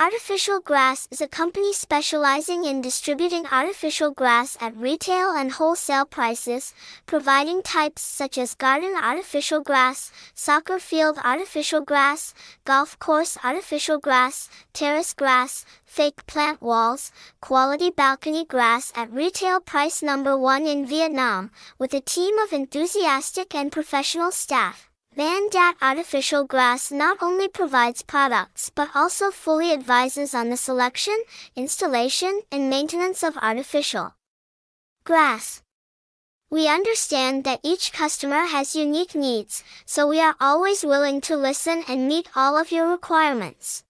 Artificial Grass is a company specializing in distributing artificial grass at retail and wholesale prices, providing types such as garden artificial grass, soccer field artificial grass, golf course artificial grass, terrace grass, fake plant walls, quality balcony grass at retail price number one in Vietnam, with a team of enthusiastic and professional staff. Van Dat Artificial Grass not only provides products but also fully advises on the selection, installation, and maintenance of artificial grass. We understand that each customer has unique needs, so we are always willing to listen and meet all of your requirements.